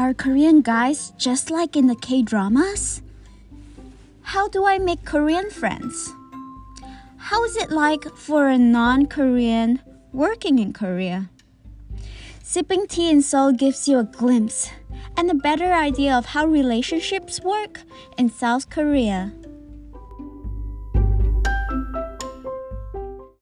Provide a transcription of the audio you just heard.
Are Korean guys just like in the K dramas? How do I make Korean friends? How is it like for a non Korean working in Korea? Sipping tea in Seoul gives you a glimpse and a better idea of how relationships work in South Korea.